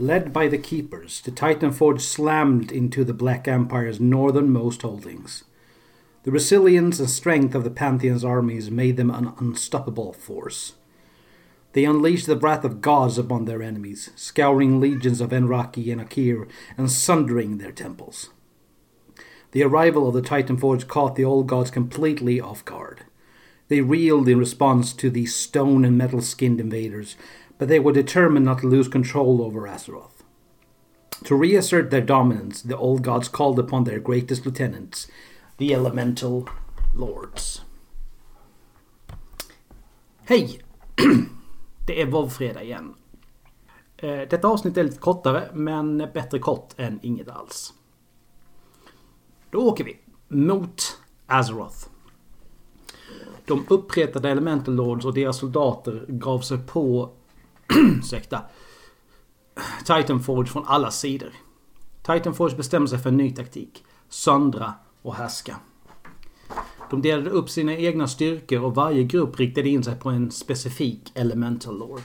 Led by the Keepers, the Titan Forge slammed into the Black Empire's northernmost holdings. The resilience and strength of the Pantheon's armies made them an unstoppable force. They unleashed the wrath of gods upon their enemies, scouring legions of Enraki and Akir and sundering their temples. The arrival of the Titan Forge caught the old gods completely off guard. They reeled in response to these stone and metal skinned invaders, but they were determined not to lose control over Azeroth. To reassert their dominance, the old gods called upon their greatest lieutenants, the Elemental Lords. Hej! Det är vovfredag igen. Eh, detta avsnitt är lite kortare, men bättre kort än inget alls. Då åker vi mot Azeroth. De uppretade Elemental Lords och deras soldater gav sig på ursäkta, Titanforge från alla sidor. Titanforge bestämde sig för en ny taktik. Söndra och härska. De delade upp sina egna styrkor och varje grupp riktade in sig på en specifik Elemental Lord.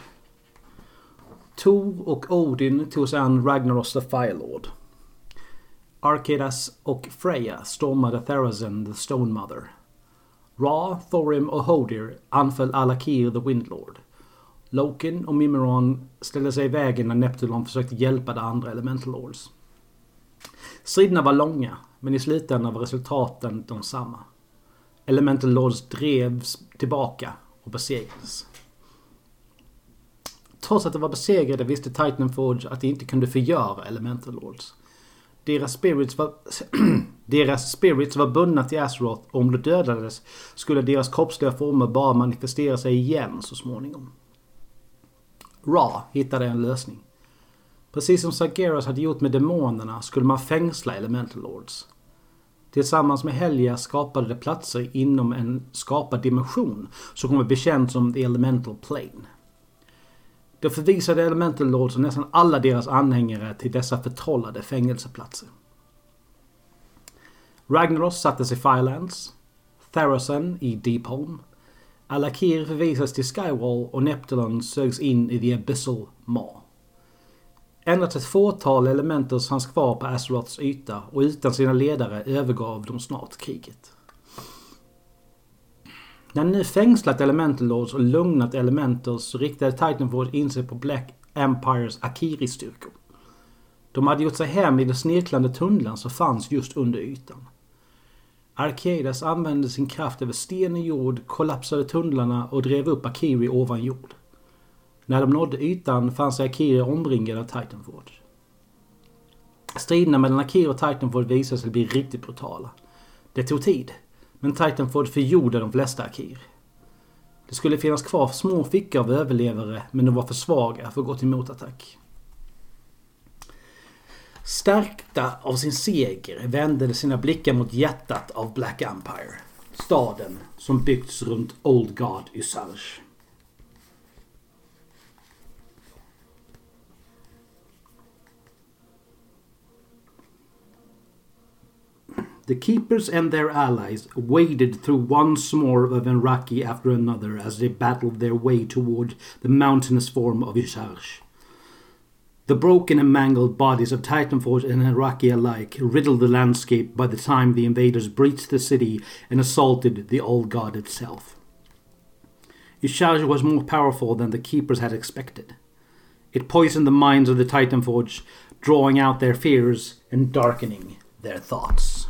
Tor och Odin tog sig an Ragnaros the Firelord. Arkadas och Freya stormade Therazen the Stone Mother. Ra, Thorim och Hodir anföll Alakir the Windlord. Loken och Mimiron ställde sig i vägen när Neptulon försökte hjälpa de andra Elemental Lords. Striderna var långa, men i slutändan var resultaten de samma. Elemental Lords drevs tillbaka och besegrades. Trots att de var besegrade visste Titan Forge att de inte kunde förgöra Elemental Lords. Deras spirits var, deras spirits var bundna till Azeroth och om de dödades skulle deras kroppsliga former bara manifestera sig igen så småningom. Ra hittade en lösning. Precis som Sargeras hade gjort med demonerna skulle man fängsla Elemental Lords. Tillsammans med Helga skapade de platser inom en skapad dimension som kommer bli känd som The Elemental Plane. De förvisade Elemental Lords och nästan alla deras anhängare till dessa förtrollade fängelseplatser. Ragnaros sattes i Firelands, Tharasen i Deepholm, Alakir förvisades till Skywall och Neptulon sögs in i The Abyssal Maw. Endast ett fåtal elementers fanns kvar på Azeroths yta och utan sina ledare övergav de snart kriget. När nu fängslat Elementalords och lugnat Elementals så riktade Titanforce in sig på Black Empires Akiri-styrkor. De hade gjort sig hem i den snirklande tunneln som fanns just under ytan. Arkadas använde sin kraft över sten och jord, kollapsade tunnlarna och drev upp Akiri ovan jord. När de nådde ytan fann sig Akiri omringad av Titanford. Striderna mellan Akiri och Titanford visade sig bli riktigt brutala. Det tog tid, men Titanford förgjorde de flesta Akir. Det skulle finnas kvar små fickor av överlevare, men de var för svaga för att gå till motattack. Stärkta av sin seger vände de sina blickar mot hjärtat av Black Empire. Staden som byggts runt Old God Usage. The keepers and their allies waded through one more of Enraki after another as they battled their way toward the mountainous form of Isharsh. The broken and mangled bodies of Titanforge and Enraki alike riddled the landscape by the time the invaders breached the city and assaulted the old god itself. Isharsh was more powerful than the keepers had expected. It poisoned the minds of the Titanforge, drawing out their fears and darkening their thoughts.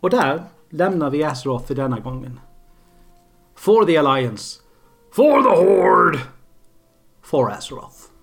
Och där lämnar vi Azeroth för denna gången. For the Alliance. For the Horde. For Azeroth.